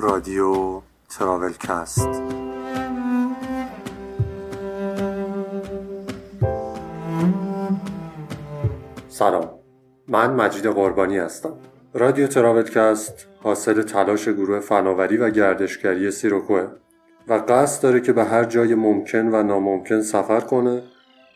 رادیو تراولکست. سلام. من مجید قربانی هستم. رادیو تراولکست حاصل تلاش گروه فناوری و گردشگری سیروکوه و قصد داره که به هر جای ممکن و ناممکن سفر کنه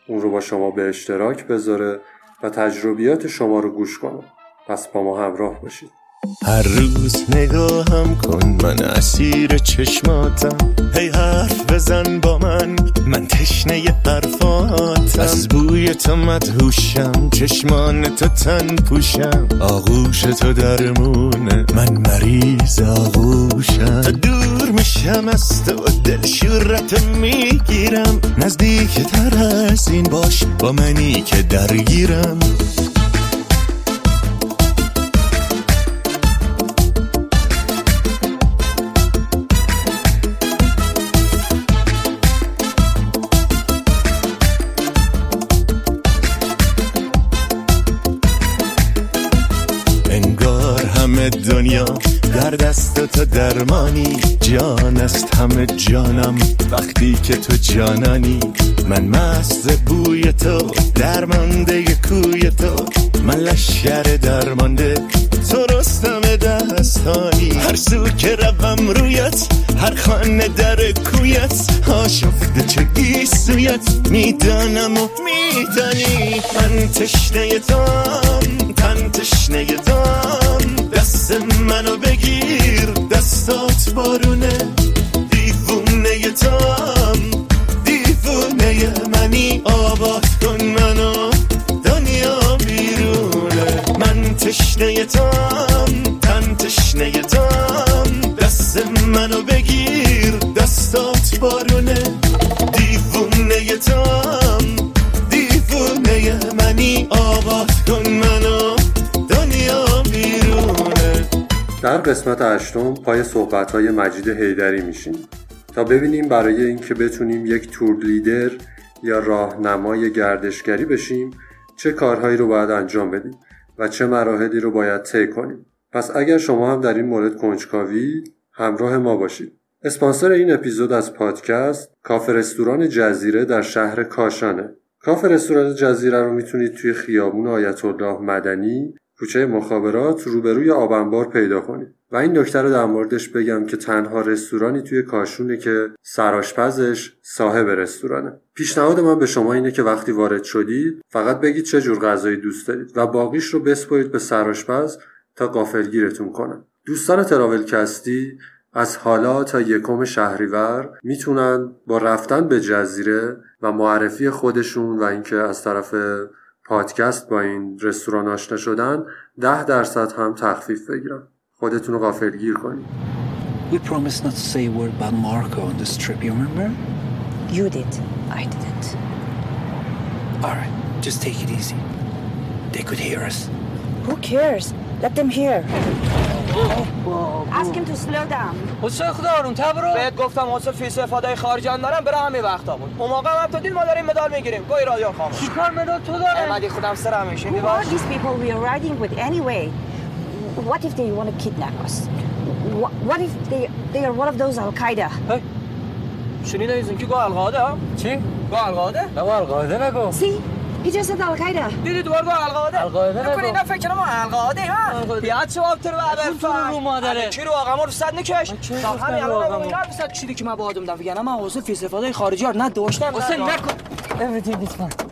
اون رو با شما به اشتراک بذاره و تجربیات شما رو گوش کنه. پس با ما همراه باشید. هر روز نگاهم کن من اسیر چشماتم. هی حرف بزن با من من تشنه حرفات از بوی تو مدهوشم چشمان تو تن پوشم. آغوش تو درمونه من مریض آغوشم. تا دور میشم از تو دل شورت می‌گیرم. نزدیک تر از این باش با منی که درگیرم. دنیا. در دست تو درمانی. جان است همه جانم. وقتی که تو جانانی. من مست بوی تو. درمانده کوی تو. من لشکر درمانده. تو رستم دستانی. هر سو که روم رویت. هر خانه در کویت. آشفته چه گیسویت می‌دانم و میدانی. من تشنه تام تن تشنه تام دست منو بگیر. دستات بارونه. دیوونه تام. دیوونه منی. آباد کن منو. دنیا بیرونه. من تشنه تام. تن تشنه تام. دست منو در قسمت هشتم پای صحبت‌های مجید حیدری میشیم تا ببینیم برای اینکه بتونیم یک تور لیدر یا راهنمای گردشگری بشیم چه کارهایی رو باید انجام بدیم و چه مراحلی رو باید طی کنیم. پس اگر شما هم در این مورد کنجکاوی همراه ما باشید. اسپانسر این اپیزود از پادکست کافه رستوران جزیره در شهر کاشانه. کافه رستوران جزیره رو می‌تونید توی خیابون آیت الله مدنی کوچه مخابرات روبروی آبنبار پیدا کنید و این نکته رو در موردش بگم که تنها رستورانی توی کاشونه که سرآشپزش صاحب رستورانه. پیشنهاد من به شما اینه که وقتی وارد شدید فقط بگید چه جور غذایی دوست دارید و باقیش رو بسپرید به سرآشپز تا قافلگیرتون کنه دوستان تراولکستی از حالا تا یکم شهریور می‌تونن با رفتن به جزیره و معرفی خودشون و اینکه از طرف پادکست با این رستوران آشنا شدن ده درصد هم تخفیف بگیرن خودتون رو غافلگیر کنید We promised not to say a word about Marco on this trip, you remember? You did. I didn't. Alright, just take it easy. They could hear us. Who cares? Let them hear. Ask him to slow down. حسین خدا آروم برو بهت گفتم حسین فیس استفاده خارجی هم دارم برای همین وقتا بود اون موقع هم تو دید ما داریم مدال می‌گیریم گوی رادیو خاموش چیکار مدال تو داره؟ احمدی خودم سر همیشه Who are these people we are riding with anyway? What if they want to kidnap us? What, if they they are one of those Al Qaeda? شنیده ایزون که گو القاده ها چی؟ گو القاده نگو القاعده نگو See, said Al Qaeda. دیدی دوباره القاده القاعده نگو. نکنی اینا فکر ما القاده ها القاعده. بیاد چه وقت رو اصلا تو رو رو مادره. کی رو آقا رو صد نکش تا همین رو الان آقامو؟ اینا صد چیزی که من با آدم دارم وگرنه من فیس استفاده خارجی ها نه داشتم حسین نکن Everything is fine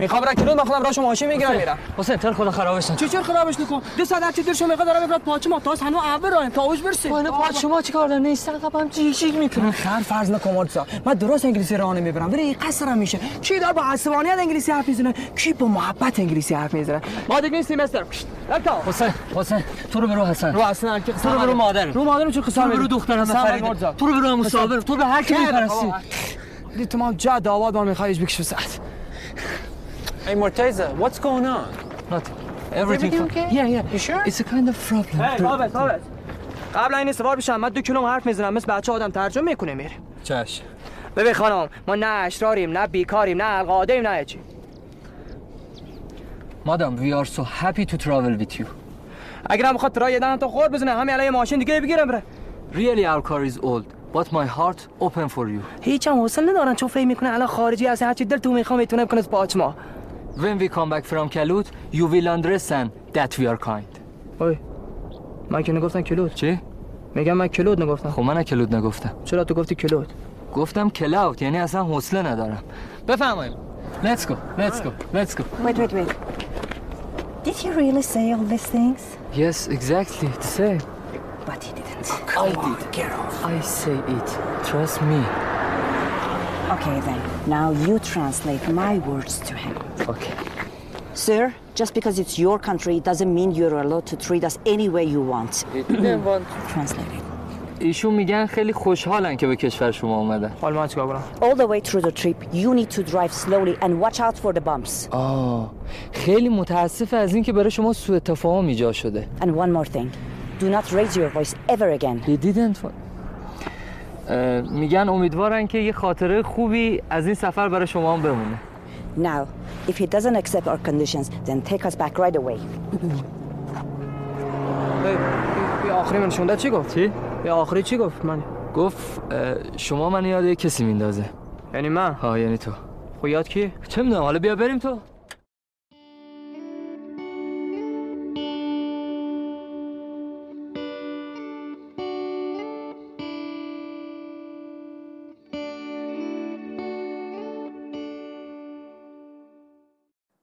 می‌خوام را کلود من خودم راشو ماشین می‌گیرم میرم. حسین تر خدا خرابش نکن. چی چرا خرابش نکن؟ دو ساعت دیر شو می‌خواد دارم میفرد پاچه ما تاس هنو اول رایم تا اینا پاچ شما چی کار دارن؟ نیستن قبل هم چی چی می‌کنن خیر فرض نکن مارتسا من درست انگلیسی راه نمی‌برم ولی قصرم میشه. کی دار با عصبانیت انگلیسی حرف می‌زنه؟ کی با محبت انگلیسی حرف می‌زنه؟ ما دیگه نیستیم مستر. لکتا حسین حسین تو رو برو حسن. رو اصلا که تو رو برو مادر. رو مادرم چه رو برو دخترم فرید تو رو برو مصابر تو به هر کی میپرستی دی تو ما جد آباد ما میخوایش بکش ساعت Hey Morteza, what's going on? Nothing. Everything everything okay? Yeah, yeah. You sure? It's a kind of problem. بابت بابت قبل این سوار بشم من دو کیلوم حرف می‌زنم مثل بچه آدم ترجمه می‌کنه میره چش. ببین خانم ما نه اشراریم نه بیکاریم نه القاده ایم نه چی Madam, we are so happy to travel with you. اگر هم بخواد راه دهن تا خور بزنه همین علیه ماشین دیگه بگیرم بره Really our car is old but my heart open for you هیچ هم حوصله ندارن چون فکر می‌کنه الان خارجی هست هرچی دل تو می‌خوام می‌تونه بکنه پاچ ما When we come back from Kalut you will understand that we are kind اوی من که نگفتم کلود چی؟ میگم من کلود نگفتم خب من کلود نگفتم چرا تو گفتی کلود گفتم کلاود یعنی اصلا حوصله ندارم بفرمایید Let's go let's go let's go Wait, wait, wait. Did he really say all these things? Yes exactly the same But he didn't. I did get off I say it trust me Okay, then. Now you translate my words to him. Okay Sir, just because it's your country doesn't mean you're allowed to treat us any way you want. Translate it. ایشون میگن خیلی خوشحالن که به کشور شما اومدن حال من چیکار کنم All the way through the trip, you need to drive slowly and watch out for the bumps. آه خیلی متاسف از این که برای شما سوء تفاهم ایجاد شده And one more thing. Do not raise your voice ever again. He didn't اه، میگن امیدوارن که یه خاطره خوبی از این سفر برای شما هم بمونه. Now, if he doesn't accept our conditions, then take us back right away. یه آخری من نشون داد چی گفت؟ چی؟ یه آخری چی گفت من؟ گفت شما من یاد یه کسی میندازه. یعنی من؟ ها یعنی تو. خب یاد کی؟ چه می‌دونم حالا بیا بریم تو.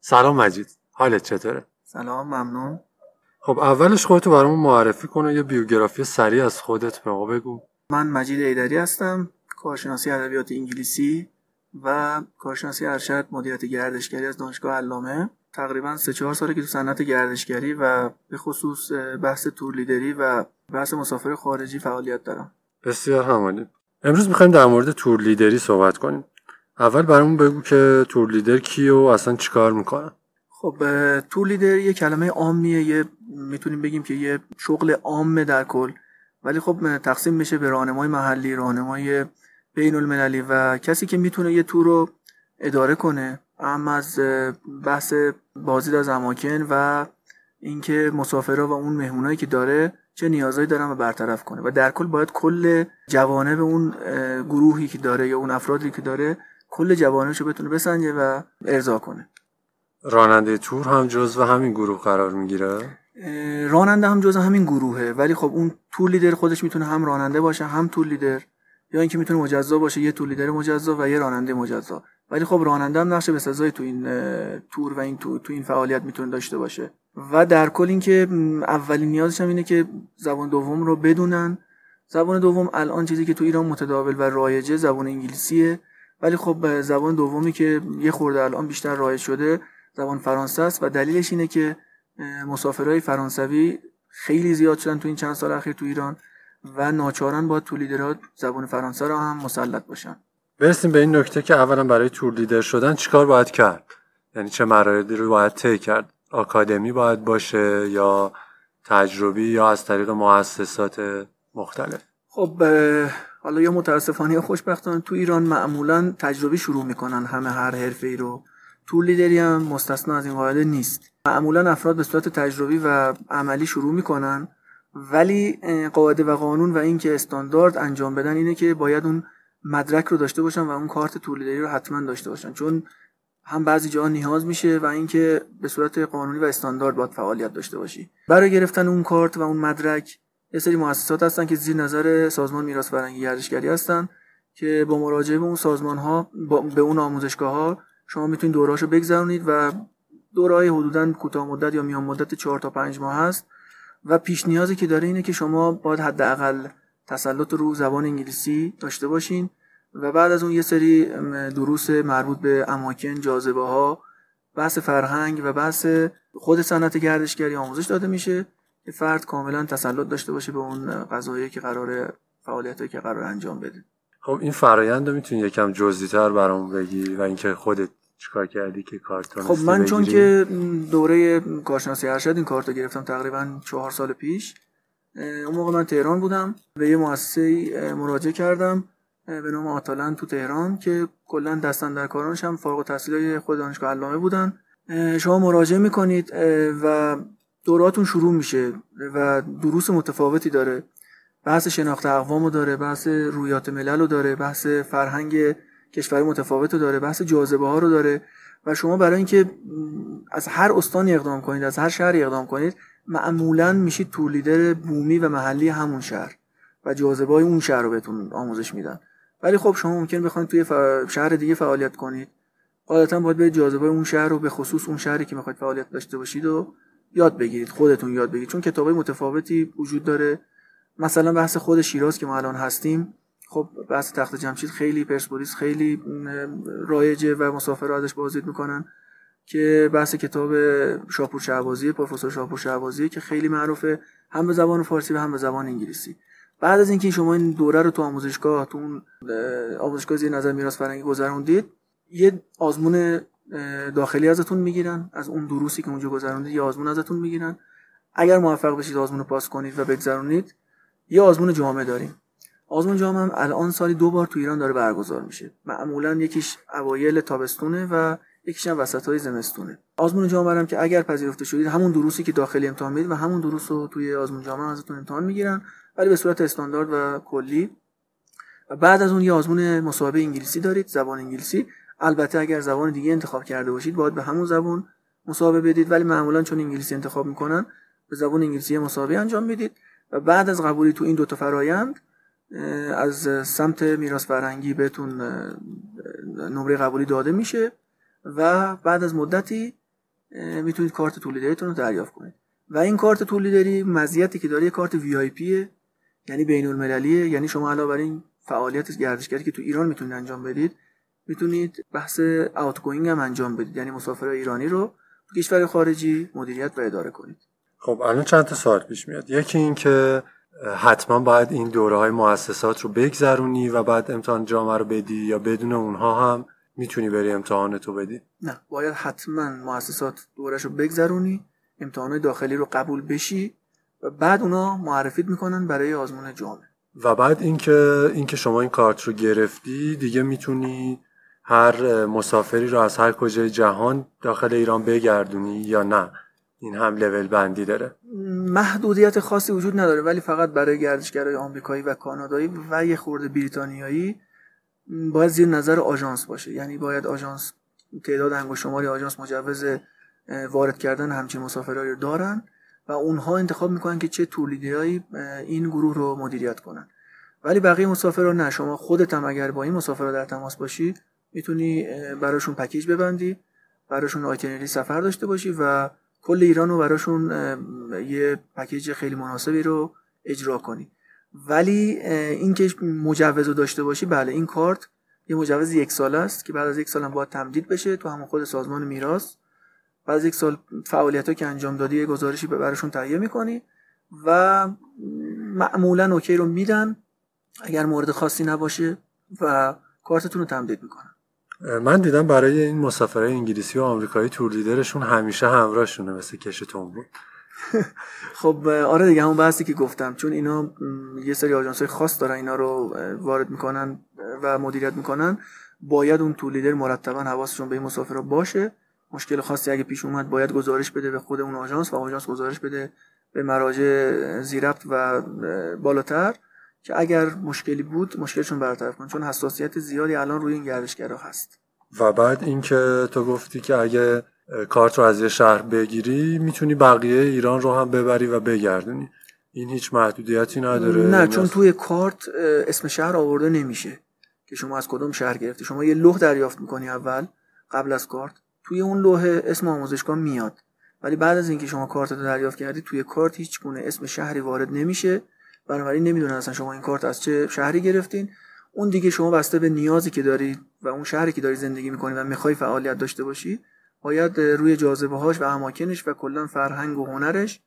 سلام مجید. حالت چطوره؟ سلام ممنون. خب اولش خودتو برامون معرفی کن و یه بیوگرافی سریع از خودت به ما بگو. من مجید ایدری هستم کارشناسی ادبیات انگلیسی و کارشناسی ارشد مدیریت گردشگری از دانشگاه علامه. تقریبا سه چهار ساله که تو صنعت گردشگری و به خصوص بحث تور لیدری و بحث مسافر خارجی فعالیت دارم. بسیار همالی. امروز می‌خوایم در مورد تور لیدری صحبت کنیم. اول برامون بگو که تور لیدر کیه و اصلا چیکار می‌کنن خب تور لیدر یه کلمه عامیه یه می‌تونیم بگیم که یه شغل عامه در کل. ولی خب تقسیم میشه به راهنمای محلی راهنمای بین المللی و کسی که می‌تونه یه تور رو اداره کنه. اهم از بحث بازدید از اماکن و اینکه مسافرها و اون مهمونایی که داره چه نیازهایی دارن و برطرف کنه. و در کل باید کل جوانب اون گروهی که داره یا اون افرادی که داره کل جوانبش رو بتونه بسنجه و ارضا کنه. راننده تور هم جزو همین گروه قرار می‌گیره؟ راننده هم جز همین گروهه. ولی خب اون تور لیدر خودش می‌تونه هم راننده باشه هم تور لیدر. یا اینکه می‌تونه مجزا باشه یه تور لیدر مجزا و یه راننده مجزا. ولی خب راننده هم نقش بسزایی تو این تور و این تو, تو این فعالیت می‌تونه داشته باشه. و در کل اینکه اولین نیازش هم اینه که زبان دوم رو بدونن. زبان دوم الان چیزی که تو ایران متداول و رایجه زبان انگلیسیه. ولی خب زبان دومی که یه خورده الان بیشتر رایج شده زبان فرانسه است و دلیلش اینه که اه، مسافرهای فرانسوی خیلی زیاد شدن تو این چند سال اخیر تو ایران و ناچارن با تو لیدرها زبان فرانسه را هم مسلط باشن. برسیم به این نکته که اولا برای تور لیدر شدن چیکار باید کرد؟ یعنی چه مراحلی رو باید طی کرد؟ آکادمی باید باشه یا تجربی یا از طریق مؤسسات مختلف؟ خب حالا یا متاسفانه یا خوشبختانه تو ایران معمولا تجربی شروع می‌کنن همه هر حرفه ای رو. تو لیدری هم مستثنا از این قاعده نیست. معمولا افراد به صورت تجربی و عملی شروع می‌کنن ولی قاعده و قانون و اینکه استاندارد انجام بدن اینه که باید اون مدرک رو داشته باشن و اون کارت تور لیدری رو حتما داشته باشن. چون هم بعضی جاها نیاز میشه و اینکه به صورت قانونی و استاندارد باید فعالیت داشته باشی. برای گرفتن اون کارت و اون مدرک یه سری مؤسسات هستن که زیر نظر سازمان میراث فرهنگی گردشگری هستن که با مراجعه به اون سازمان ها به اون آموزشگاه ها شما می‌تونید دوراشو بگذرونید و دورهای حدودا کوتاه مدت یا میان مدت 4 تا 5 ماه هست و پیش نیازی که داره اینه که شما باید حداقل تسلط رو زبان انگلیسی داشته باشین و بعد از اون یه سری دروس مربوط به اماکن جاذبه ها بحث فرهنگ و بحث خود صنعت گردشگری آموزش داده میشه. فرد کاملا تسلط داشته باشه به اون قضایی که قرار فعالیتی که قرار انجام بده. خب این فرایند رو می‌تونی یکم جزئی‌تر برامون بگی و اینکه خودت چیکار کردی که کارت خب من چون که دوره کارشناسی ارشد این کارت رو گرفتم تقریبا چهار سال پیش اون موقع من تهران بودم. به یه مؤسسه مراجعه کردم به نام آتالن تو تهران که کلا دستن در کارانش هم فارغ التحصیلای خود دانشگاه علامه بودن. شما مراجعه می‌کنید و دوراتون شروع میشه و دروس متفاوتی داره. بحث شناخت اقوام داره بحث رویات ملل رو داره بحث فرهنگ کشور متفاوت رو داره بحث جاذبه ها رو داره. و شما برای اینکه از هر استانی اقدام کنید از هر شهری اقدام کنید معمولا میشید تور لیدر بومی و محلی همون شهر و جاذبه های اون شهر رو بهتون آموزش میدن. ولی خب شما ممکن بخواید توی شهر دیگه فعالیت کنید. غالبا باید به جاذبه اون شهر رو به خصوص اون شهری که می‌خواید فعالیت داشته باشید و یاد بگیرید خودتون یاد بگیرید. چون کتابای متفاوتی وجود داره. مثلا بحث خود شیراز که ما الان هستیم خب بحث تخت جمشید خیلی پرسپولیس خیلی رایجه و مسافر ازش بازدید می‌کنن که بحث کتاب شاپور شعبازی پروفسور شاپور شعبازی که خیلی معروفه هم به زبان فارسی و هم به زبان انگلیسی. بعد از اینکه شما این دوره رو تو آموزشگاه تو آموزشگاه زیر نظر میراث فرهنگی گذروندید یه آزمون داخلی ازتون می‌گیرن از اون دروسی که اونجا گذروندید یه آزمون ازتون می‌گیرن. اگر موفق بشید آزمون رو پاس کنید و بگذرونید یه آزمون جامعه داریم. آزمون جامعه هم الان سالی دو بار تو ایران داره برگزار میشه. معمولا یکیش اوایل تابستونه و یکیش هم وسط های زمستونه. آزمون جامعه هم که اگر پذیرفته شدید همون دروسی که داخلی امتحان می‌دید و همون دروس رو توی آزمون جامعه ازتون امتحان می‌گیرن ولی به صورت استاندارد و کلی. و بعد از اون یه آزمون مصاحبه انگلیسی دارید زبان انگلیسی. البته اگر زبان دیگه انتخاب کرده باشید باید به همون زبان مصاحبه بدید. ولی معمولا چون انگلیسی انتخاب می‌کنن به زبان انگلیسی مصاحبه انجام می‌دید و بعد از قبولی تو این دو تا فرایند از سمت میراث فرهنگی بهتون نمره قبولی داده میشه و بعد از مدتی می‌تونید کارت تولیدریتون رو دریافت کنید. و این کارت تولیدری مزیتی که داره یه کارت وی آی پیه یعنی بین المللیه یعنی شما علاوه بر این فعالیت گردشگری که تو ایران می‌تونید انجام بدید می‌تونید بحث اوتگوینگ هم انجام بدید. یعنی مسافر ایرانی رو کشور خارجی مدیریت و اداره کنید. خب الان چند تا سوال پیش میاد؟ یکی این که حتما باید این دوره های مؤسسات رو بگذرونی و بعد امتحان جامعه رو بدی یا بدون اونها هم می‌تونی بری امتحان تو بدی؟ نه باید حتما مؤسسات دورش رو بگذرونی امتحان داخلی رو قبول بشی و بعد اونا معرفیت می‌کنن برای آزمون جامعه. و بعد اینکه اینکه شما این کارت رو گرفتی دیگه می‌تونی هر مسافری رو از هر کجای جهان داخل ایران بگردونی یا نه. این هم لول بندی داره. محدودیت خاصی وجود نداره ولی فقط برای گردشگرای آمریکایی و کانادایی و یه خورده بریتانیایی باید زیر نظر آژانس باشه. یعنی باید آژانس تعداد انگشت شماری آژانس مجوز وارد کردن همچین مسافرایی رو دارن و اونها انتخاب می‌کنن که چه تولیدیایی این گروه رو مدیریت کنن. ولی بقیه مسافرها نه. شما خودت هم اگر با این مسافرها در تماس باشی می‌تونی براشون پکیج ببندی براشون آیتنری سفر داشته باشی و کل ایران رو براشون یه پکیج خیلی مناسبی رو اجرا کنی. ولی اینکه مجوز رو داشته باشی بله این کارت یه مجوز یک سال است که بعد از یک سال هم باید تمدید بشه تو همون خود سازمان میراث. بعد از یک سال فعالیت ها که انجام دادی یه گزارشی براشون تهیه می‌کنی و معمولا اوکی رو میدن اگر مورد خاصی نباشه و کارتتون رو تمدید می‌کنن. من دیدم برای این مسافرای انگلیسی و آمریکایی تور لیدرشون همیشه همراهشونه مثل کشتون بود. خب آره دیگه همون بحثی که گفتم. چون اینا یه سری آژانس خاص دارن اینا رو وارد می‌کنن و مدیریت می‌کنن. باید اون تور لیدر مرتبا حواسشون به این مسافرا باشه. مشکل خاصی اگه پیش اومد باید گزارش بده به خود اون آژانس و آژانس گزارش بده به مراجع زیرفت و بالاتر. که اگر مشکلی بود مشکلشون برطرف کن چون حساسیت زیادی الان روی این گردشگرا هست. و بعد اینکه تو گفتی که اگه کارت رو از یه شهر بگیری می‌تونی بقیه ایران رو هم ببری و بگردونی. این هیچ محدودیتی نداره. نه چون توی کارت اسم شهر آورده نمیشه که شما از کدوم شهر گرفتی. شما یه لوح دریافت می‌کنی اول قبل از کارت توی اون لوح اسم آموزشگاه میاد. ولی بعد از اینکه شما کارت رو دریافت کردی توی کارت هیچ گونه اسم شهری وارد نمیشه. بنابراین نمی‌دونن اصلا شما این کارت از چه شهری گرفتین. اون دیگه شما بسته به نیازی که داری و اون شهری که داری زندگی می‌کنی و می‌خوای فعالیت داشته باشی باید روی جاذبه هاش و اماکنش و کلا فرهنگ و هنرش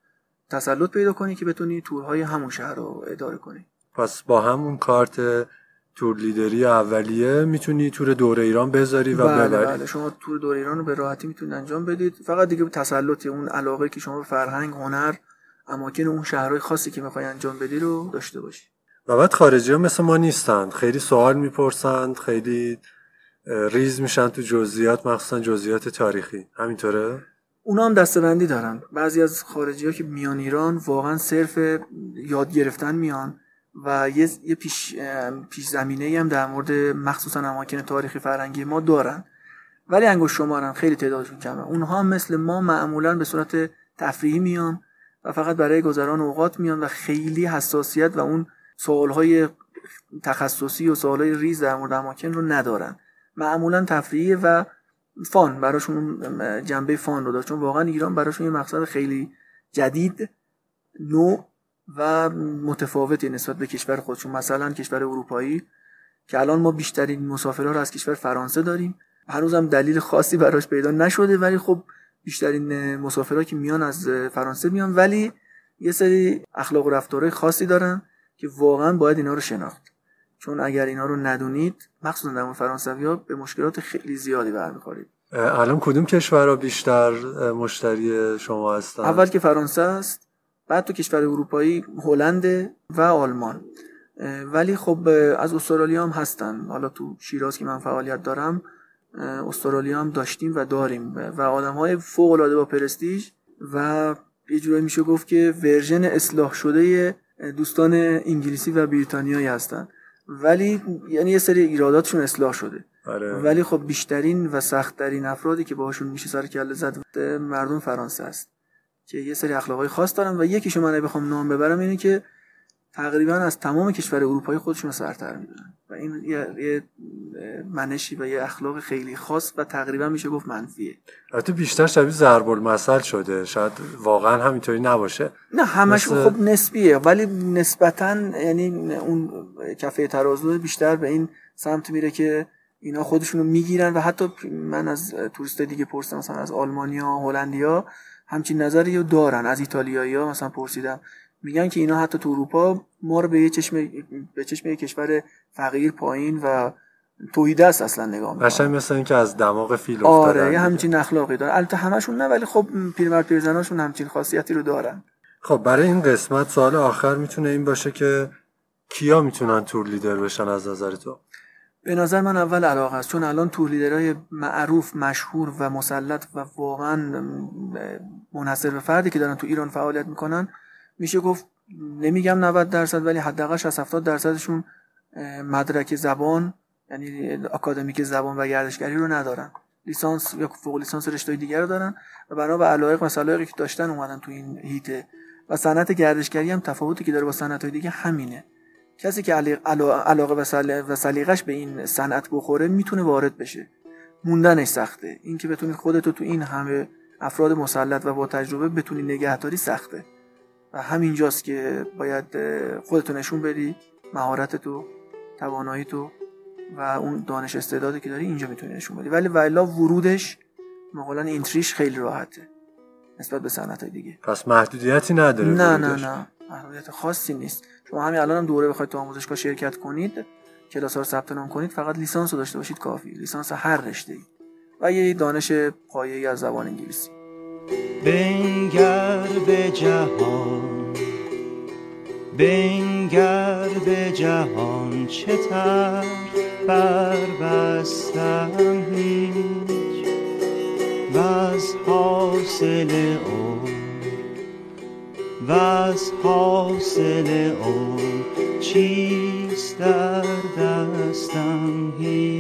تسلط پیدا کنی که بتونی تورهای همون شهر رو اداره کنی. پس با همون کارت تور لیدری اولیه می‌تونی تور دور ایران بذاری و بله ببری. بله. شما تور دور ایران رو به راحتی می‌تونید انجام بدید. فقط دیگه تسلط اون علاقه که شما به فرهنگ هنر اماکن اون شهرهای خاصی که می‌خوای انجام بدی رو داشته باشی. و بعد خارجی ها مثل ما نیستند خیلی سوال می‌پرسند خیلی ریز میشن تو جزئیات مخصوصا جزئیات تاریخی. همینطوره؟ اونا هم دستبندی دارن. بعضی از خارجی ها که میان ایران واقعا صرف یاد گرفتن میان و یه, یه پیش, پیش زمینه هم در مورد مخصوصا اماکن تاریخی فرنگی ما دارن. ولی انگوش شمارن خیلی تعدادشون کمه. اونها مثل ما معمولا به صورت تفریحی میان. و فقط برای گذران اوقات میان و خیلی حساسیت و اون سوالهای تخصصی و سوالهای ریز در مورد اماکن رو ندارن. معمولا تفریحی و فان. براشون جنبه فان رو داشت. چون واقعا ایران براشون یه مقصد خیلی جدید نوع و متفاوتی نسبت به کشور خودشون. مثلا کشور اروپایی که الان ما بیشترین مسافرها رو از کشور فرانسه داریم. هنوزم دلیل خاصی براش پیدا نشده ولی خب بیشترین مسافرها که میان از فرانسه میان ولی یه سری اخلاق و رفتارهای خاصی دارن که واقعا باید اینا رو شناخت. چون اگر اینا رو ندونید مخصوصا در فرانسوی ها به مشکلات خیلی زیادی برمیخورید. الان کدوم کشورها بیشتر مشتری شما هستن؟ اول که فرانسه است بعد تو کشور اروپایی هلند و آلمان. ولی خب از استرالیا هم هستن. حالا تو شیراز که من فعالیت دارم استرالیا هم داشتیم و داریم. و آدم های فوق العاده با پرستیژ و یه جورایی میشه گفت که ورژن اصلاح شده دوستان انگلیسی و بریتانیایی هستن. ولی یعنی یه سری ایراداتشون اصلاح شده. آره. ولی خب بیشترین و سختترین افرادی که باهاشون میشه سر کله زد مردم فرانسه است. که یه سری اخلاقای خاص دارن و یکیشو من بخوام نام ببرم اینه که تقریبا از تمام کشور اروپایی خودشون سرتر می‌دونن. و این یه منشی و یه اخلاق خیلی خاص و تقریبا میشه گفت منفیه. البته بیشتر شبیه ضرب المثل شده. شاید واقعا همینطوری نباشه. نه همش مثل... خب نسبیه. ولی نسبتا یعنی اون کفه ترازو بیشتر به این سمت میره که اینا خودشونو می‌گیرن و حتی من از توریست دیگه پرسیدم مثلا از آلمانیا هلندیا همچین نظری رو دارن. از ایتالیایی ها مثلا پرسیدم. میگن که اینا حتی تو اروپا ما رو به یه چشم به چشم یه کشور فقیر پایین و توحیده است اصلا نگاه می‌کنن. قشنگ مثل اینکه از دماغ فیل افتادن آره یه همچین اخلاقی دارن. البته همشون نه ولی خب پیرمرد پیرزناشون همچین خاصیتی رو دارن. خب برای این قسمت سوال آخر می‌تونه این باشه که کیا می‌تونن تور لیدر بشن از نظر تو؟ به نظر من اول علاقه است چون الان تور لیدرهای معروف مشهور و مسلط و واقعا منحصر به فردی که دارن تو ایران فعالیت می‌کنن میشه گفت نمیگم 90 درصد ولی حداقل 60 70 درصدشون مدرک زبان یعنی اکادمیک زبان و گردشگری رو ندارن. لیسانس یا فوق لیسانس رشته دیگر رو دارن و بنا به علایق مسائلی که داشتن اومدن تو این هیته و صنعت گردشگری هم تفاوتی که داره با صنعت دیگه همینه. کسی که علاقه و سلیقش به این صنعت بخوره می‌تونه وارد بشه. موندنش سخته. اینکه بتونی خودتو تو این همه افراد مسلط و با تجربه بتونی نگهداری سخته. و همینجاست که باید خودتو نشون بدی مهارت تو توانایی تو و اون دانش استعدادی که داری اینجا می‌تونی نشون بدی. ولی ولا ورودش مقولا اینتریش خیلی راحته نسبت به صنعت دیگه. پس محدودیتی نداره نه نه نه. محدودیت خاصی نیست. شما همین الان هم دوره بخواید تو آموزشگاه شرکت کنید کلاس ها رو ثبت نام کنید فقط لیسانس رو داشته باشید کافی. لیسانس هر رشته ای و یه دانش پایه‌ای از زبان انگلیسی. بنگر به جهان بنگر به جهان چه بر بربستم هیچ؟ و از حاصل او و از حاصل او چیست در دستم هیچ؟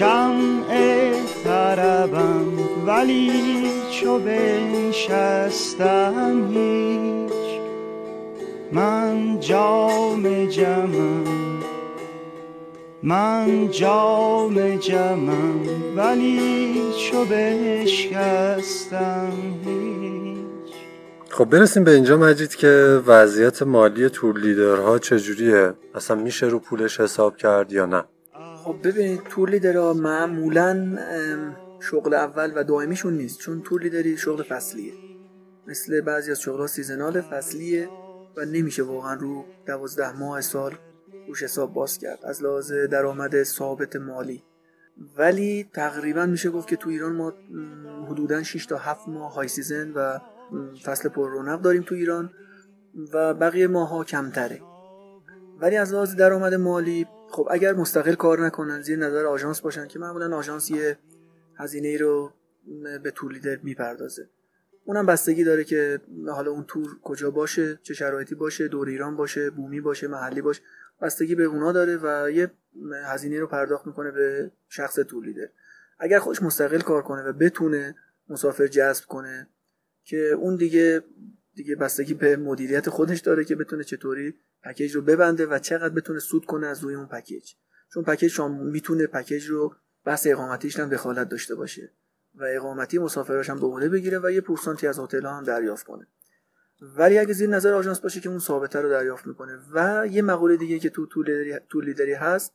شمع طربم ولی چو بنشستم هیچ. من جام جمم من جام جمم ولی چو بشکستم هیچ. خب برسیم به اینجا مجید که وضعیت مالی تور لیدرها چجوریه؟ اصلا میشه رو پولش حساب کرد یا نه؟ خب ببینید تور لیدرها معمولا شغل اول و دائمیشون نیست چون تور لیدری شغل فصلیه. مثل بعضی از شغلها seasonal فصلیه و نمیشه واقعا رو دوازده ماه سال روش حساب باز کرد از لحاظ درآمد ثابت مالی. ولی تقریبا میشه گفت که تو ایران ما حدودا 6 تا 7 ماه high season و فصل پر رونق داریم تو ایران و بقیه ماها کمتره. ولی از لحاظ درآمد مالی خب اگر مستقل کار نکنن زیر نظر آژانس باشن که معمولا آژانس یه هزینه رو به تور لیدر می‌پردازه. اونم بستگی داره که حالا اون تور کجا باشه چه شرایطی باشه دور ایران باشه بومی باشه محلی باشه. بستگی به اونا داره و یه هزینه رو پرداخت می‌کنه به شخص تور لیدر اگر خودش مستقل کار کنه و بتونه مسافر جذب کنه که اون دیگه دیگه بستگی به مدیریت خودش داره که بتونه چطوری پکیج رو ببنده و چقدر بتونه سود کنه از روی اون پکیج چون پکیج شما می‌تونه پکیج رو بحث اقامتیش هم دخالت داشته باشه و اقامتی مسافراش هم به بگیره و یه پورسانتی از هتل هم دریافت کنه. ولی اگه زیر نظر آژانس باشه که اون ثابته رو دریافت می‌کنه و یه مقوله دیگه که تو تو لیدری هست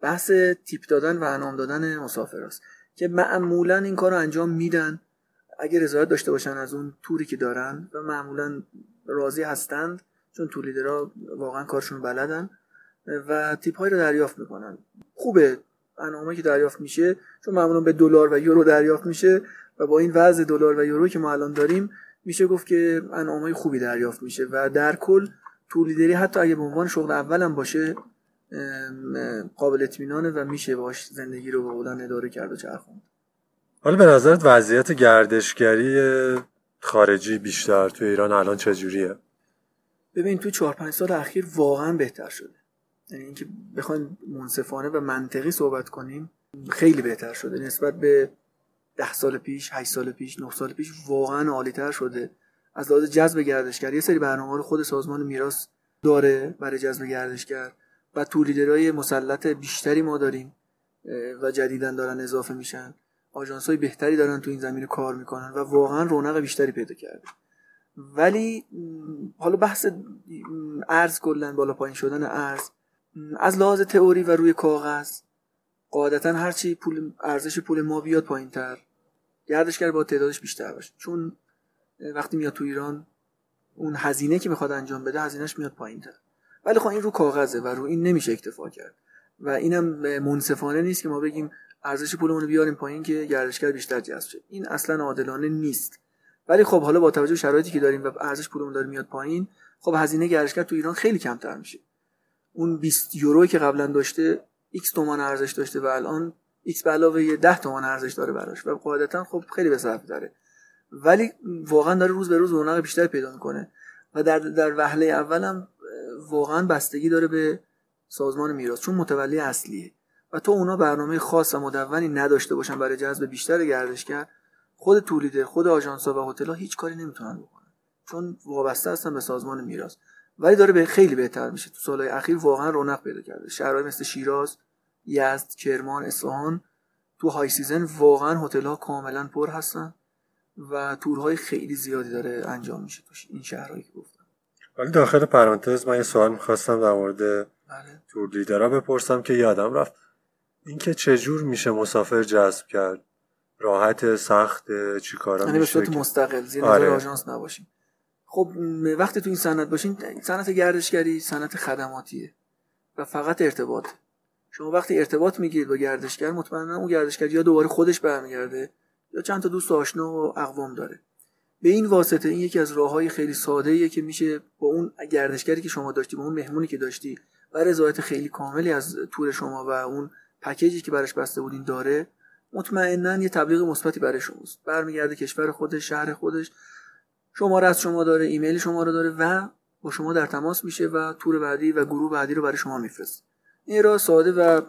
بحث تیپ دادن و انعام دادن مسافر که معمولا این کار انجام میدن اگه رضایت داشته باشن از اون توری که دارن و معمولا راضی هستند چون تو لیدرها واقعا کارشون بلدن و تیپ های رو دریافت می‌کنن. خوبه انعامه که دریافت میشه چون معمولا به دلار و یورو دریافت میشه و با این وضع دلار و یورو که ما الان داریم میشه گفت که انعامای خوبی دریافت میشه و در کل تو لیدری حتی اگه به عنوان شغل اولم باشه قابل اطمینانه و میشه باش زندگی رو به قولن اداره کرد و چرخوند. حالا به نظرت وضعیت گردشگری خارجی بیشتر تو ایران الان چجوریه؟ ببین تو چهار پنج سال اخیر واقعا بهتر شده. یعنی اینکه بخوایم منصفانه و منطقی صحبت کنیم خیلی بهتر شده. نسبت به ده سال پیش، هشت سال پیش، نه سال پیش واقعا عالیتر شده. از لحاظ جذب گردشگر یه سری برنامه رو خود سازمان میراث داره برای جذب گردشگر و تولیدرهای مسلط بیشتری ما داریم و جدیدن دارن اضافه میشن. آژانس های بهتری دارن تو این زمینه کار می‌کنن و واقعا رونق بیشتری پیدا کرده. ولی حالا بحث ارز کلا بالا پایین شدن ارز از لحاظ تئوری و روی کاغذ قاعدتا هرچی پول ارزش پول ما بیاد پایین تر گردشگر با تعدادش بیشتر باشه. چون وقتی میاد تو ایران اون هزینه که می‌خواد انجام بده هزینهش میاد پایین تر ولی خب این رو کاغذه و رو این نمیشه اکتفا کرد. و اینم منصفانه نیست که ما بگیم ارزش پولمون رو بیاریم پایین که گردشگر بیشتر جذب شه. این اصلا عادلانه نیست. ولی خب حالا با توجه به شرایطی که داریم و ارزش پولمون داره میاد پایین خب هزینه گردشگر تو ایران خیلی کمتر میشه. اون 20 یورو که قبلا داشته x تومان ارزش داشته و الان x به علاوه 10 تومان ارزش داره براش و قاعدتا خب خیلی به صرف داره ولی واقعا داره روز به روز رونق بیشتر پیدا می‌کنه و در در وهله اولم واقعا بستگی داره به سازمان میراث چون متولی اصلیه. و تو اونا برنامه خاص و مدونی نداشته باشن برای جذب بیشتر گردشگر خود تولیده خود آژانس و هتل هیچ کاری نمی‌تونن بکنن. چون وابسته هستن به سازمان میراث. ولی داره به خیلی بهتر میشه. تو سالهای اخیر واقعا رونق پیدا کرده. شهرهای مثل شیراز یزد کرمان اصفهان تو های سیزن واقعا هتل ها کاملا پر هستن و تورهای خیلی زیادی داره انجام میشه توش این شهرهایی که گفتم. ولی داخل پرانتز من یه سوال می‌خواستم در مورد بله. تور لیدرها بپرسم که یادم رفت اینکه چجور میشه مسافر جذب کرد؟ راحت سخت چیکارا یعنی به صورت مستقل زیر آره. آژانس نباشیم. خب وقتی تو این صنعت باشین صنعت گردشگری صنعت خدماتیه و فقط ارتباط. شما وقتی ارتباط می‌گیرید با گردشگر مطمئنا اون گردشگر یا دوباره خودش برمیگرده یا چند تا دوست آشنا و اقوام داره. به این واسطه این یکی از راههای خیلی ساده ایه که میشه با اون گردشگری که شما داشتی با اون مهمونی که داشتی و رضایت خیلی کاملی از تور شما و اون پکیجی که براش بسته بودین داره مطمئنا یه تبلیغ مثبتی برای شماست. برمیگرده کشور خودش شهر خودش. شماره از شما داره ایمیل شما رو داره و با شما در تماس میشه و تور بعدی و گروه بعدی رو برای شما میفرست این راه ساده و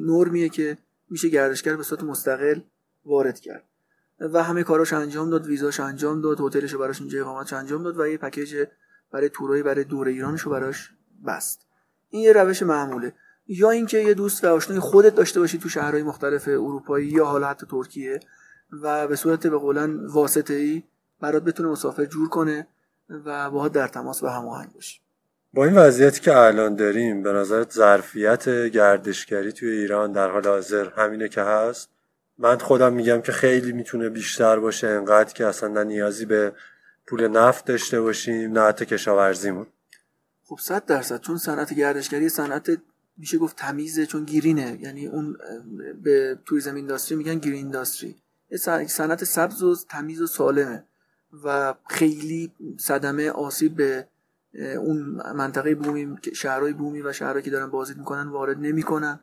نرمیه که میشه گردشگر به صورت مستقل وارد کرد. و همه کاراش انجام داد ویزاش انجام داد هتلش براش اینجا اقامتش انجام داد و یه پکیج برای تورایی برای دور ایرانش رو براش بست. این یه روش معموله. یا اینکه یه دوست و آشنای خودت داشته باشی تو شهرهای مختلف اروپایی یا حالا حتی ترکیه و به صورت به قولن واسطه ای برات بتونه مسافر جور کنه و باهات در تماس و هماهنگ باشی. با این وضعیتی که الان داریم به نظرت ظرفیت گردشگری توی ایران در حال حاضر همینه که هست؟ من خودم میگم که خیلی می‌تونه بیشتر باشه انقدر که اصلا نه نیازی به پول نفت داشته باشیم نه حتی کشاورزیمون. خب صد درصد. چون صنعت گردشگری صنعت میشه گفت تمیزه چون گیرینه. یعنی اون به توریزم اینداستری میگن گرین اینداستری صنعت سبز و تمیز و سالمه و خیلی صدمه آسیب به اون منطقه بومی شهرهای بومی و شهرهایی که دارن بازدید می‌کنن وارد نمی‌کنن.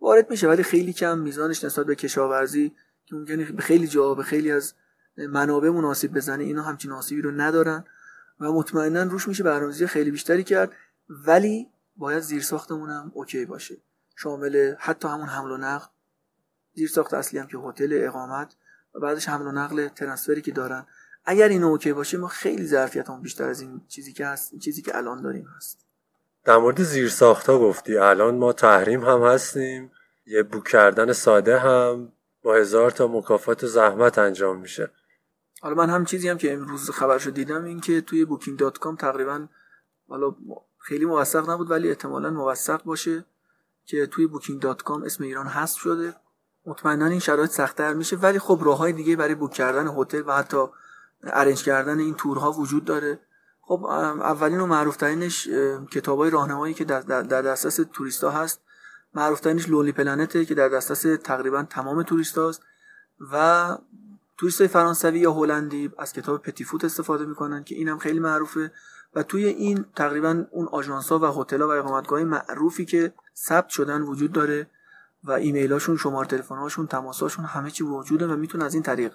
وارد میشه ولی خیلی کم میزانش نسبت به کشاورزی که ممکنه به خیلی جا به خیلی از منابع مناسب بزنه. اینا همچین آسیبی رو ندارن و مطمئنا روش میشه برنامه‌ریزی خیلی بیشتری کرد. ولی باید زیر ساختمون هم اوکی باشه. شامل حتی همون حمل و نقل. زیر ساخت اصلی هم که هتل اقامت و بعدش حمل و نقل transfer ی که دارن. اگر این okay باشه ما خیلی ظرفیت هم بیشتر از این چیزی که هست این چیزی که الان داریم هست. در مورد زیر ساختا گفتی. الان ما تحریم هم هستیم. یه book کردن ساده هم با هزار تا مکافات زحمت انجام میشه. حالا من هم چیزی هم که امروز خبرشو دیدم این که توی Booking.com تقریبا حالا خیلی موثق نبود ولی احتمالا موثق باشه که توی Booking.com اسم ایران حذف شده. مطمئنا این شرایط سختتر میشه ولی خب راه های دیگه برای book کردن هتل و حتی arrange کردن این تورها وجود داره. خب اولین و معروف ترینش کتاب های راهنمایی که در, دسترس توریستا هست. معروف ترینش Lonely Planet ه که در دسترس تقریبا تمام توریست هست و توریست فرانسوی یا هلندی از کتاب Petit Futé استفاده می‌کنن که اینم خیلی معروفه. و توی این تقریبا اون آژانس ها و هتل و اقامتگاه معروفی که ثبت شدن وجود داره و ایمیلاشون شمار تلفن‌هاشون تماساشون همه چی وجوده و می‌تونن از این طریق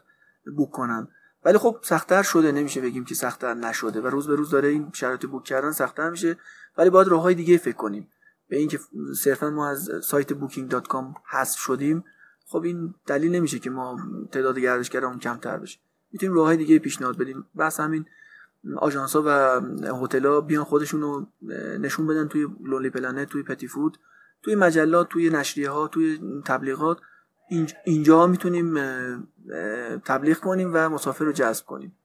بوک کنن. ولی خب سختتر شده نمیشه بگیم که سختتر نشده و روز به روز داره این شرایط بوک کردن سختتر میشه. ولی باید راههای دیگه فکر کنیم. به اینکه صرفا ما از سایت booking.com حذف شدیم خب این دلیل نمیشه که ما تعداد گردشگرامون کمتر بشه. می‌تونیم راههای دیگه پیشنهاد بدیم. بس همین آژانس ها و هتل بیان خودشون رو نشون بدن توی لولی پلنت توی پتی فود توی مجلات توی نشریه ها توی تبلیغات. اینجا می‌تونیم تبلیغ کنیم و مسافر رو جذب کنیم.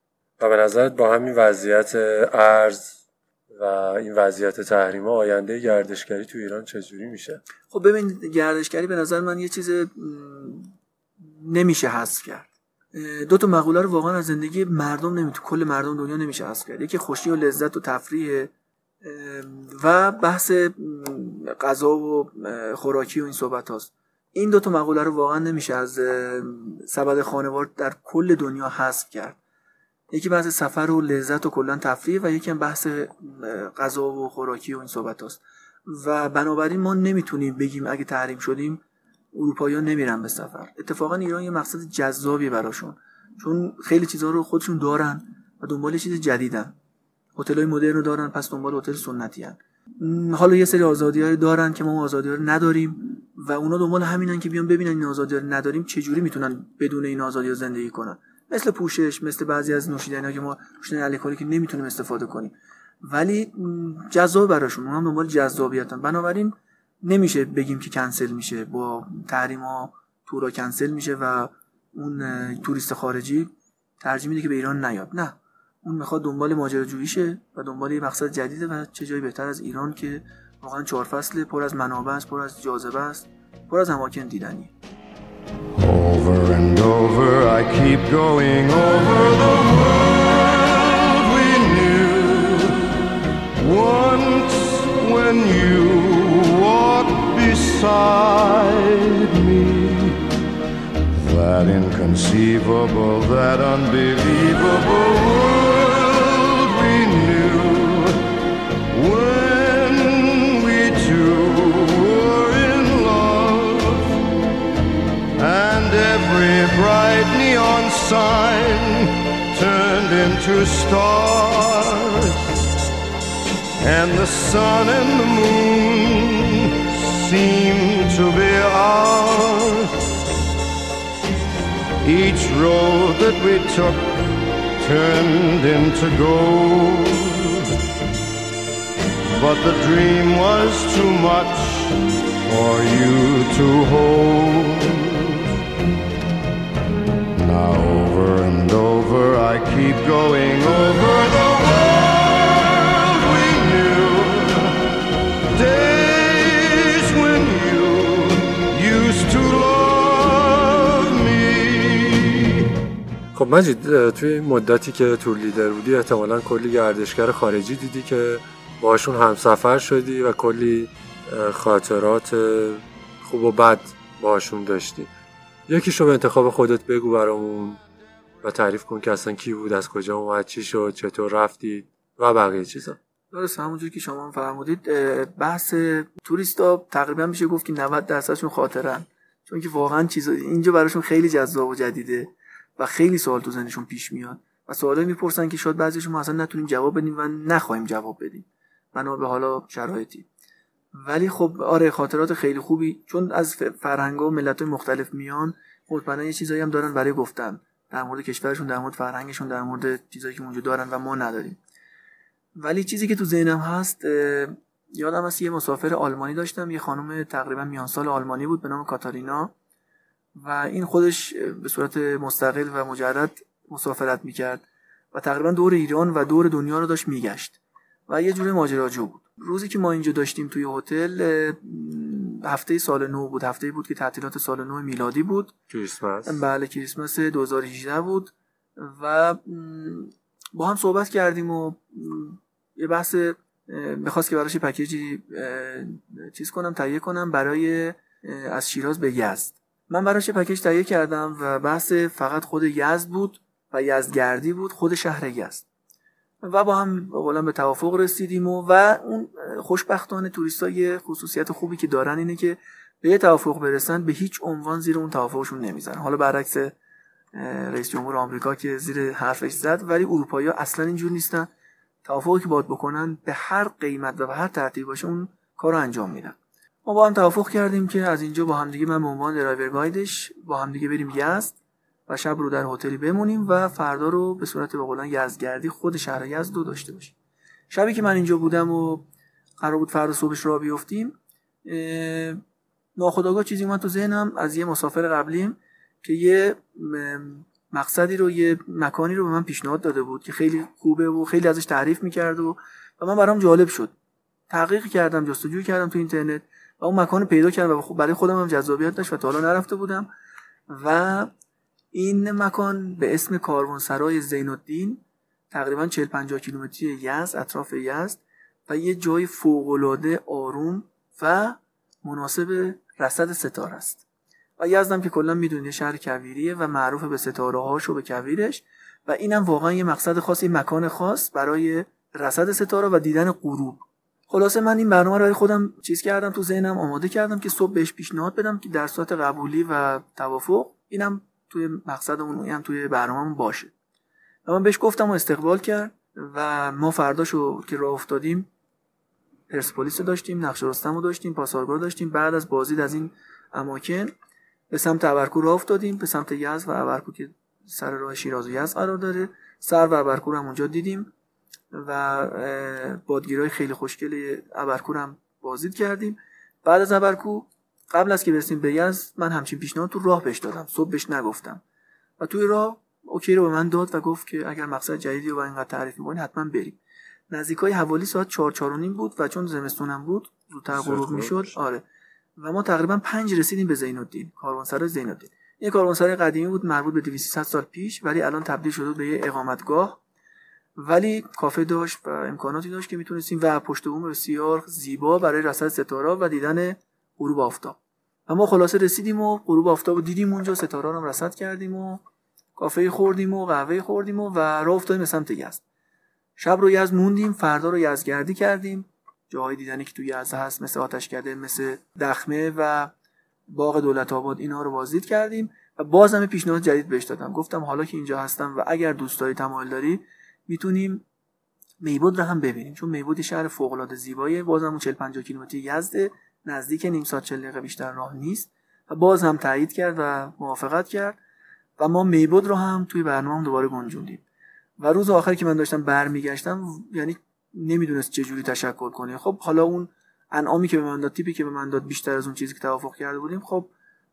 و به نظرت با همین وضعیت ارز و این وضعیت تحریم ها آینده گردشگری تو ایران چجوری میشه؟ خب ببین گردشگری به نظر من یه چیز نمیشه حذف کرد. دو تا مقوله رو واقعا از زندگی مردم نمی‌تونه کل مردم دنیا نمیشه حذف کرد. یکی خوشی و لذت و تفریح و بحث غذا و خوراکی و این صحبت هاست این دو تا مقوله رو واقعا نمیشه از سبد خانوار در کل دنیا حذف کرد. یکی بحث سفر و لذت و کلا تفریح و یکی هم بحث غذا و خوراکی و این صحبت هاست و بنابراین ما نمی‌تونیم بگیم اگه تحریم شدیم اروپایی نمیرن به سفر. اتفاقا ایران یه مقصد جذابی براشون. چون خیلی چیزها رو خودشون دارن و دنبال چیز جدیدن. هتل‌های مدرن رو دارن پس دنبال هتل سنتی هن. حالا یه سری آزادی دارن که ما آزادی رو نداریم و اونا دنبال همینن که بیان ببینن این آزادی رو نداریم چجوری می‌تونن بدون این آزادی رو زندگی کنن. مثل پوشش مثل بعضی از نوشیدنی که ما نوشیدنی الکلی که نمی‌تونیم استفاده کنیم. ولی جذاب براشون. اونم دنبال جذابیتن. بنابراین نمیشه بگیم که کنسل میشه. با تحریم ها تورا کنسل میشه و اون توریست خارجی ترجیح میده که به ایران نیاد. نه. اون می‌خواد دنبال ماجراجوییشه و دنبال یه مقصد جدیده و چه جایی بهتر از ایران که واقعا چهار فصل پر از منابع است پر از جاذبه است پر از اماکن دیدنی. Over and over I keep going. Over the world we knew. Once when you beside me. That inconceivable, that unbelievable world we knew When we two were in love. And every bright neon sign turned into stars. And the sun and the moon seemed to be ours each road that we took turned into gold. But the dream was too much for you to hold. Now over and over I keep going خب مجید توی این مدتی که تور لیدر بودی احتمالا کلی گردشگر خارجی دیدی که باشون همسفر شدی و کلی خاطرات خوب و بد باشون داشتی. یکیشو به انتخاب خودت بگو برامون و تعریف کن که اصلا کی بود از کجا اومد چی شد چطور رفتید و بقیه چیزا. درست همونجور که شما فرمودید بحث توریستا تقریبا میشه گفت که 90 درصدشون خاطرن. چون که واقعا چیزا اینجا براشون خیلی جذاب و جدیده. و خیلی سوال تو ذهنشون پیش میاد و سوالایی می‌پرسن که شاید بعضیشون ما اصلا نتونیم جواب بدیم و نخواهیم جواب بدیم. بنا به حالا شرایطی. ولی خب آره خاطرات خیلی خوبی. چون از فرهنگ و ملت مختلف میان مطمئنا یه چیزایی هم دارن برای گفتن. در مورد کشورشون در مورد فرهنگشون در مورد چیزایی که اونجا دارن و ما نداریم. ولی چیزی که تو ذهنم هست یادم هست یه مسافر آلمانی داشتم. یه خانم تقریبا میان سال آلمانی بود به نام کاتارینا. و این خودش به صورت مستقل و مجرد مسافرت می‌کرد و تقریبا دور ایران و دور دنیا رو داشت میگشت و یه جور ماجراجو بود. روزی که ما اینجا داشتیم توی هتل هفته سال نو بود. هفته بود که تعطیلات سال نو میلادی بود. کریسمس. بله کریسمس 2018 بود و با هم صحبت کردیم و یه بحث می‌خواست که براش پکیجی چیز کنم تهیه کنم برای از شیراز به یزد. من براش پکیج تهیه کردم و بحث فقط خود یزد بود و یزدگردی بود خود شهر یزد. و با هم قولا به توافق رسیدیم و, و اون خوشبختانه توریست یه خصوصیت خوبی که دارن اینه که به یه توافق برسن به هیچ عنوان زیر اون توافقشون نمی‌زنن حالا برعکس رئیس جمهور آمریکا که زیر حرفش زد ولی اروپایی اصلا اینجور نیستن. توافقی که باید بکنن به هر قیمت و به هر ترتیب باشه اون کار رو انجام میدن. ما با هم توافق کردیم که از اینجا با هم دیگه من به عنوان درایور گایدش با هم دیگه بریم یزد و شب رو در هتلی بمونیم و فردا رو به صورت به قولن یزدگردی خود شهر یزد رو داشته باشیم. شبی که من اینجا بودم و قرار بود فردا صبحش را بیفتیم ناخداگاه چیزی من تو ذهنم. از یه مسافر قبلیم که یه مقصدی رو یه مکانی رو به من پیشنهاد داده بود که خیلی خوبه و خیلی ازش تعریف می‌کرد و و من برام جالب شد. تحقیق کردم جستجو کردم تو اینترنت. و اون مکان پیدا کردم و خب برای خودم هم جذابیت داشت و تا حالا نرفته بودم. و این مکان به اسم کاروانسرای زین الدین تقریبا 40 50 کیلومتری یزد اطراف یزد و یه جای فوق آروم و مناسب رصد ستاره است. و یزدم که کلا می‌دونی شهر کویریه و معروف به ستاره هاش و به کویرش و اینم واقعا یه مقصد خاص یه مکان خاص برای رصد ستاره و دیدن غروب. خلاصه من این برنامه رو برای خودم چیز کردم تو ذهنم آماده کردم که صبح بهش پیشنهاد بدم که در صورت قبولی و توافق اینم توی مقصدمون هم توی برنامهمون باشه. و من بهش گفتم و استقبال کرد و ما فرداشو که راه افتادیم پرسپولیس رو داشتیم نقش رستم رو داشتیم پاسارگار داشتیم بعد از بازدید از این اماکن به سمت ابرکو راه افتادیم به سمت یزد و ابرکو که سر راه شیراز و یزد قرار داره. سر و ابرکو هم اونجا دیدیم. و بادگیرای خیلی خوشگل ابرکو هم بازدید کردیم. بعد از ابرکو قبل از که برسیم به یزد من همچین پیشنهاد تو راه بهش دادم. صبح بهش نگفتم. و توی راه اوکی رو به من داد و گفت که اگر مقصد جدیدی رو اینقدر تعریف می‌کنی حتما بریم. نزدیکای حوالی ساعت 4 4 نیم بود و چون زمستونم بود زودتر غروب می‌شد. آره. و ما تقریبا پنج رسیدیم به زین الدین کاروانسرای زین الدین این کاروانسرای قدیمی بود مربوط به 200 سال پیش ولی الان تبدیل شده به یه اقامتگاه. ولی کافه داشت و امکاناتی داشت که می‌تونستیم و پشت بوم بسیار زیبا برای رصد ستاره و دیدن غروب آفتاب. و ما خلاصه رسیدیم و غروب آفتاب دیدیم اونجا ستاره رو رصد کردیم و کافه خوردیم و قهوه خوردیم و, و راه افتادیم به سمت یزد. شب رو یزد موندیم فردا رو یزدگردی کردیم. جاهای دیدنی که توی یزد هست مثل آتش کرده مثل دخمه و باغ دولت آباد اینا رو بازدید کردیم. و باز هم پیشنهاد جدید بهش دادم. گفتم حالا که اینجا هستم و اگر دوست داری تمایل داری می‌تونیم میبود رو هم ببینیم. چون میبود شهر فوق العاده زیباییه. بازم اون 40 50 کیلومتری یزد. نزدیک نیم ساعت 40 دقیقه بیشتر راه نیست. و باز هم تایید کرد و موافقت کرد. و ما میبود رو هم توی برنامه دوباره گنجوندیم. و روز آخری که من داشتم برمیگشتم یعنی نمی‌دونست چه جوری تشکر کنه. خب حالا اون انعامی که به من داد تیپی که به من داد بیشتر از اون چیزی که توافق کرده بودیم خب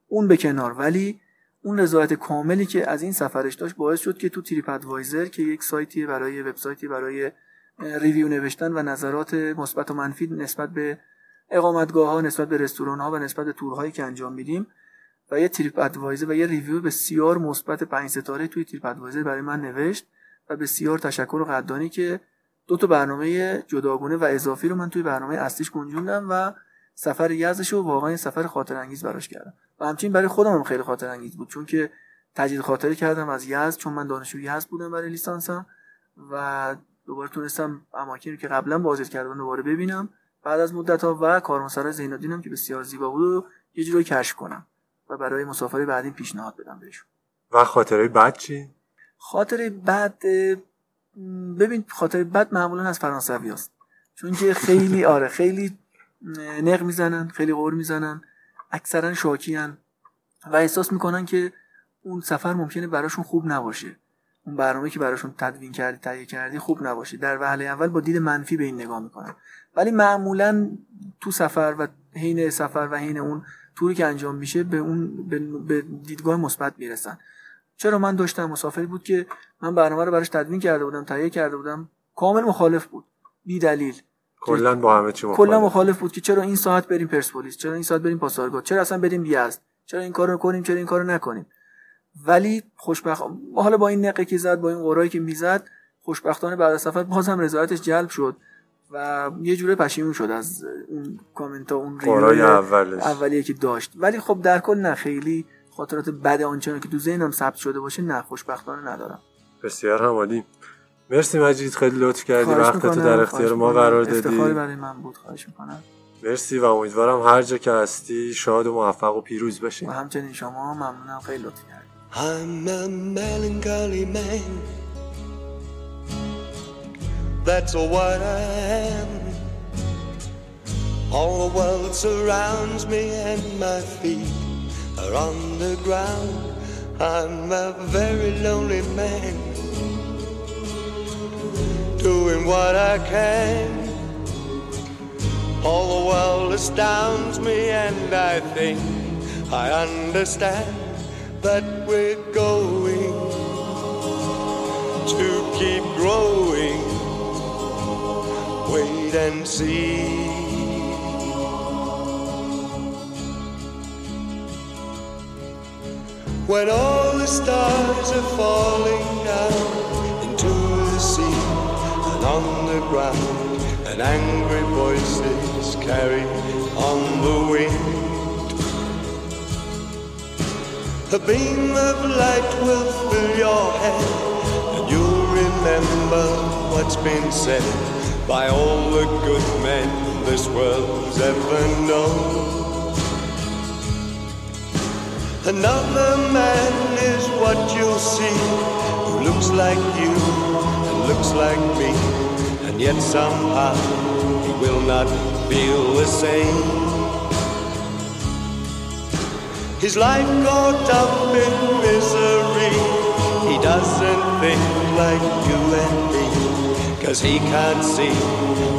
اون به کنار. ولی اون رضایت کاملی که از این سفرش داشت باعث شد که تو تریپ ادوایزر که یک سایتی برای وبسایتی برای review نوشتن و نظرات مثبت و منفی نسبت به اقامتگاه ها نسبت به رستوران ها و نسبت به تورهایی که انجام میدیم و یه TripAdvisor و یه review بسیار مثبت 5 ستاره توی TripAdvisor برای من نوشت و بسیار تشکر و قدردانی که دو تا برنامه جداگونه و اضافی رو من توی برنامه اصلیش گنجوندم و سفر یزدش رو واقعا سفر خاطر انگیز براش کردم. و همچنین برای خودم هم خیلی خاطر انگیز بود چون که تجدید خاطره کردم از یزد چون من دانشجوی یزد بودم برای لیسانسم و دوباره تونستم اماکنی که قبلا بازدید کردم دوباره ببینم. بعد از مدت ها و کاروانسرای زینالدینم که بسیار زیبا بود و یه جوری کشف کنم و برای مسافری بعدی پیشنهاد بدم بهشون. و خاطره بد چی؟ خاطره بد ببین خاطره بد معمولا از فرانسوی هست چون که خیلی آره خیلی نق می‌زنن خیلی غور می‌زنن. اکثرا شاکیان و احساس می‌کنن که اون سفر ممکنه براشون خوب نباشه. اون برنامه که براشون تدوین کردی تهیه کردی خوب نباشه. در وهله اول با دید منفی به این نگاه می‌کنن. ولی معمولا تو سفر و حین سفر و حین اون توری که انجام میشه به اون به دیدگاه مثبت می‌رسن. چرا من داشتم مسافری بود که من برنامه رو براش تدوین کرده بودم تهیه کرده بودم. کامل مخالف بود. بی دلیل کلا با همه چی مخالف. کلا مخالف بود که چرا این ساعت بریم پرسپولیس؟ چرا این ساعت بریم پاسارگاد؟ چرا اصلا بریم یزد چرا این کارو کنیم چرا این کارو نکنیم؟ ولی خوشبخت حالا با این نقه که زد با این قرایی که می‌زد خوشبختانه بعد از سفر بازم رضایتش جلب شد و یه جوره پشیمون شد از اون کامنت ها اون اولش. اولیه که داشت. ولی خب در کل نه خیلی خاطرات بد آنچنان که تو ذهنم ثبت شده باشه نه خوشبختانه ندارم. بسیار عالی. مرسی مجید خیلی لطف کردی وقت تو در اختیار ما قرار دادی. افتخاری برای من بود خواهش می‌کنم. مرسی و امیدوارم هر جا که هستی شاد و موفق و پیروز باشی. و همچنین شما ممنونم خیلی لطف کردی. I'm a melancholy man. That's what I am. All the world surrounds me and my feet are on the ground. I'm a very lonely man. Doing what I can All the world astounds me and I think I understand that we're going to keep growing. Wait and see. When all the stars are falling down on the ground, and angry voices carry on the wind. A beam of light will fill your head, and you'll remember what's been said by all the good men this world's ever known. Another man is what you'll see, who looks like you looks like me, and yet somehow he will not feel the same. His life caught up in misery. He doesn't think like you and me. Cause he can't see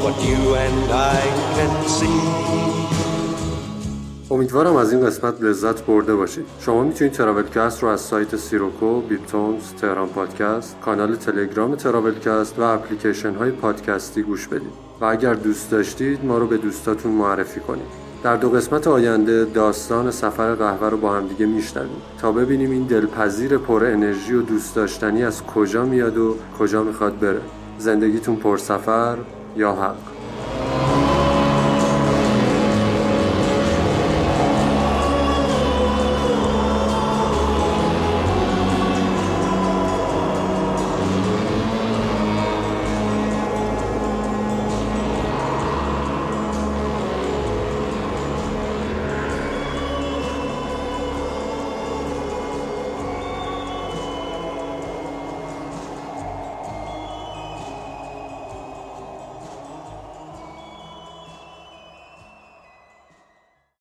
what you and I can see. امیدوارم از این قسمت لذت برده باشید. شما می‌تونید تراولکست رو از سایت سیروکو، بیپتونز، تهران پادکست، کانال تلگرام تراولکست و اپلیکیشن های پادکستی گوش بدید. و اگر دوست داشتید ما رو به دوستاتون معرفی کنید. در دو قسمت آینده داستان سفر قهوه رو با هم دیگه میشنویم. تا ببینیم این دلپذیر پر انرژی و دوست داشتنی از کجا میاد و کجا می‌خواد بره. زندگیتون پر سفر یا حق؟